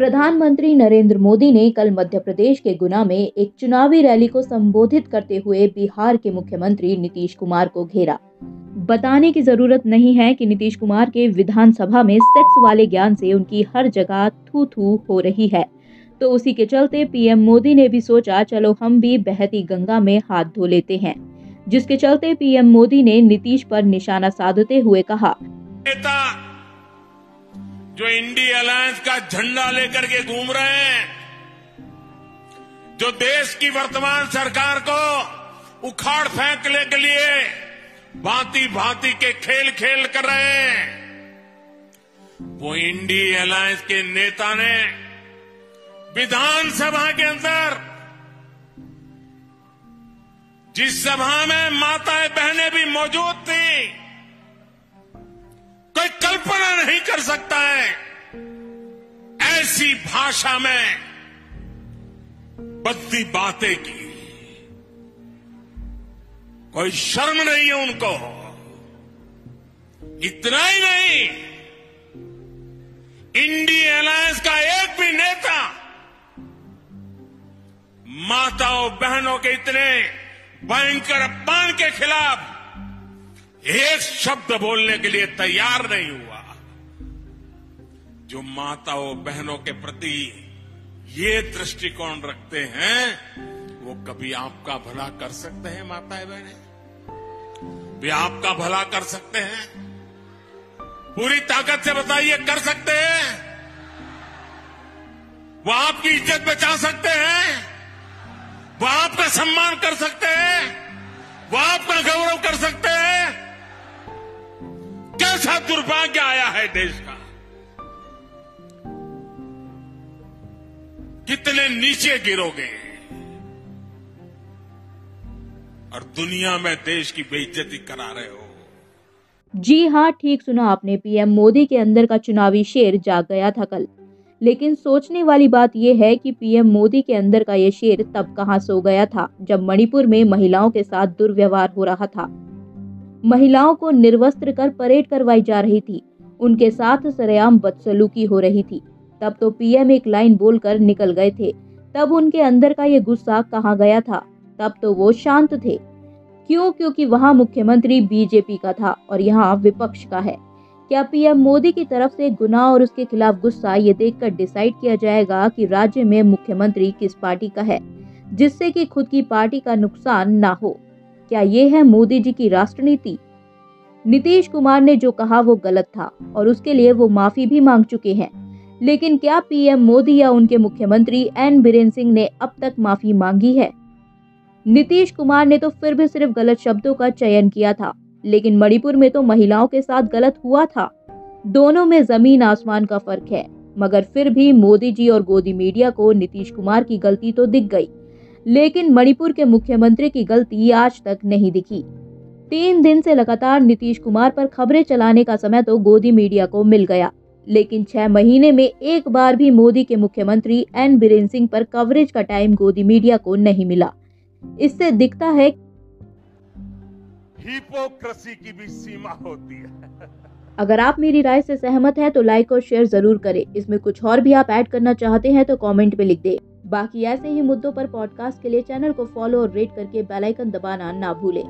प्रधानमंत्री नरेंद्र मोदी ने कल मध्य प्रदेश के गुना में एक चुनावी रैली को संबोधित करते हुए बिहार के मुख्यमंत्री नीतीश कुमार को घेरा। बताने की ज़रूरत नहीं है कि नीतीश कुमार के विधानसभा में सेक्स वाले ज्ञान से उनकी हर जगह थू थू हो रही है। तो उसी के चलते पीएम मोदी ने भी सोचा, चलो हम भी बहती गंगा में हाथ धो लेते हैं। जिसके चलते पीएम मोदी ने नीतीश पर निशाना साधते हुए कहा जो इंडी अलायंस का झंडा लेकर के घूम रहे हैं, जो देश की वर्तमान सरकार को उखाड़ फेंकने के लिए भांति भांति के खेल खेल कर रहे हैं, वो इंडी अलायंस के नेता ने विधानसभा के अंदर जिस सभा में माताएँ बहनें भी मौजूद थी नहीं कर सकता है। ऐसी भाषा में बद्दी बातें की। कोई शर्म नहीं है उनको। इतना ही नहीं। इंडी अलायंस का एक भी नेता माताओं, बहनों के इतने भयंकर अपमान के खिलाफ एक शब्द बोलने के लिए तैयार नहीं हुआ। जो माताओं बहनों के प्रति ये दृष्टिकोण रखते हैं, वो कभी आपका भला कर सकते हैं, माताएँ बहने? वे आपका भला कर सकते हैं? पूरी ताकत से बताइए, कर सकते हैं? वो आपकी इज़्ज़त बचा सकते हैं? वो आपका सम्मान कर सकते हैं? वो आपका गौरव कर सकते हैं? कैसा दुर्भाग्य आया है देश का? कितने नीचे गिरोगे? और दुनिया में देश की बेइज्जती करा रहे हो। जी हाँ ठीक सुना आपने, पीएम मोदी के अंदर का चुनावी शेर जाग गया था कल। लेकिन सोचने वाली बात यह है कि पीएम मोदी के अंदर का ये शेर तब कहाँ सो गया था, जब मणिपुर में महिलाओं के साथ दुर्व्यवहार हो रहा था। महिलाओं को निर्वस्त्र कर परेड करवाई जा रही थी। उनके साथ सरेआम बदसलूकी हो रही थी। तब तो पीएम एक लाइन बोलकर निकल गए थे। तब उनके अंदर का ये गुस्सा कहाँ गया था? तब तो वो शांत थे। क्यों? क्योंकि वहाँ मुख्यमंत्री बीजेपी का था और यहाँ विपक्ष का है। क्या पीएम मोदी की तरफ़ से गुना और उसके खिलाफ गुस्सा ये देखकर डिसाइड किया जाएगा कि राज्य में मुख्यमंत्री किस पार्टी का है, जिससे कि खुद की पार्टी का नुकसान ना हो? क्या ये है मोदी जी की राष्ट्रनीति? नीतीश कुमार ने जो कहा वो गलत था और उसके लिए वो माफ़ी भी मांग चुके हैं। लेकिन क्या पीएम मोदी या उनके मुख्यमंत्री एन बीरेन सिंह ने अब तक माफ़ी मांगी है? नीतीश कुमार ने तो फिर भी सिर्फ़ गलत शब्दों का चयन किया था, लेकिन मणिपुर में तो महिलाओं के साथ गलत हुआ था। दोनों में ज़मीन आसमान का फ़र्क है, मगर फिर भी मोदी जी और गोदी मीडिया को नीतीश कुमार की गलती तो दिख गई, लेकिन मणिपुर के मुख्यमंत्री की गलती आज तक नहीं दिखी। तीन दिन से लगातार नीतीश कुमार पर खबरें चलाने का समय तो गोदी मीडिया को मिल गया। लेकिन छह महीने में एक बार भी मोदी के मुख्यमंत्री एन बीरेन सिंह पर कवरेज का टाइम गोदी मीडिया को नहीं मिला। इससे दिखता है हिपोक्रेसी की भी सीमा होती है। अगर आप मेरी राय से सहमत हैं तो लाइक और शेयर ज़रूर करें। इसमें कुछ और भी आप ऐड करना चाहते हैं तो कमेंट में लिख दें। बाकी ऐसे ही मुद्दों पर पॉडकास्ट के लिए चैनल को फॉलो और रेट करके बेल आइकन दबाना ना भूलें।